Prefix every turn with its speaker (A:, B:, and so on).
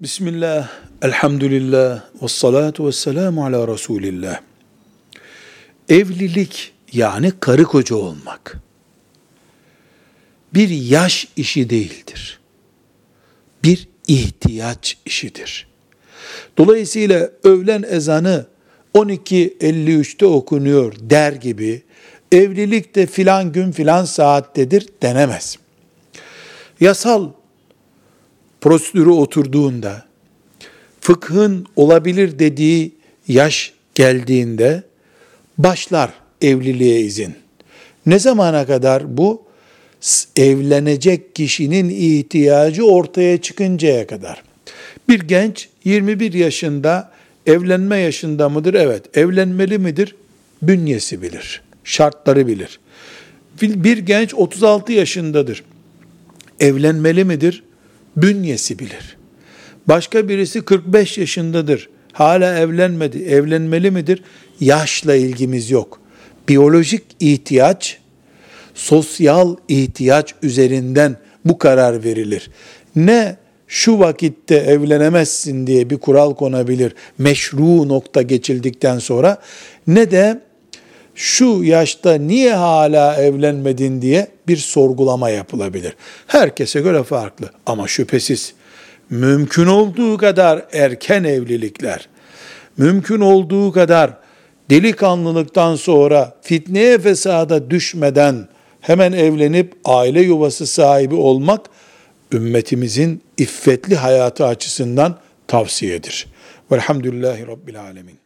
A: Bismillah, elhamdülillah, ve salatu ve selamu ala Resulillah. Evlilik yani karı koca olmak bir yaş işi değildir. Bir ihtiyaç işidir. Dolayısıyla öğlen ezanı 12.53'te okunuyor der gibi evlilik de filan gün filan saattedir denemez. Yasal prosedürü oturduğunda, fıkhın olabilir dediği yaş geldiğinde başlar evliliğe izin. Ne zamana kadar bu? Evlenecek kişinin ihtiyacı ortaya çıkıncaya kadar. Bir genç 21 yaşında evlenme yaşında mıdır? Evet. Evlenmeli midir? Bünyesi bilir. Şartları bilir. Bir genç 36 yaşındadır. Evlenmeli midir? Bünyesi bilir. Başka birisi 45 yaşındadır. Hala evlenmedi. Evlenmeli midir? Yaşla ilgimiz yok. Biyolojik ihtiyaç, sosyal ihtiyaç üzerinden bu karar verilir. Ne şu vakitte evlenemezsin diye bir kural konabilir meşru nokta geçildikten sonra ne de şu yaşta niye hala evlenmedin diye bir sorgulama yapılabilir. Herkese göre farklı ama şüphesiz mümkün olduğu kadar erken evlilikler, mümkün olduğu kadar delikanlılıktan sonra fitneye fesada düşmeden hemen evlenip aile yuvası sahibi olmak ümmetimizin iffetli hayatı açısından tavsiyedir. Velhamdülillahi Rabbil Alemin.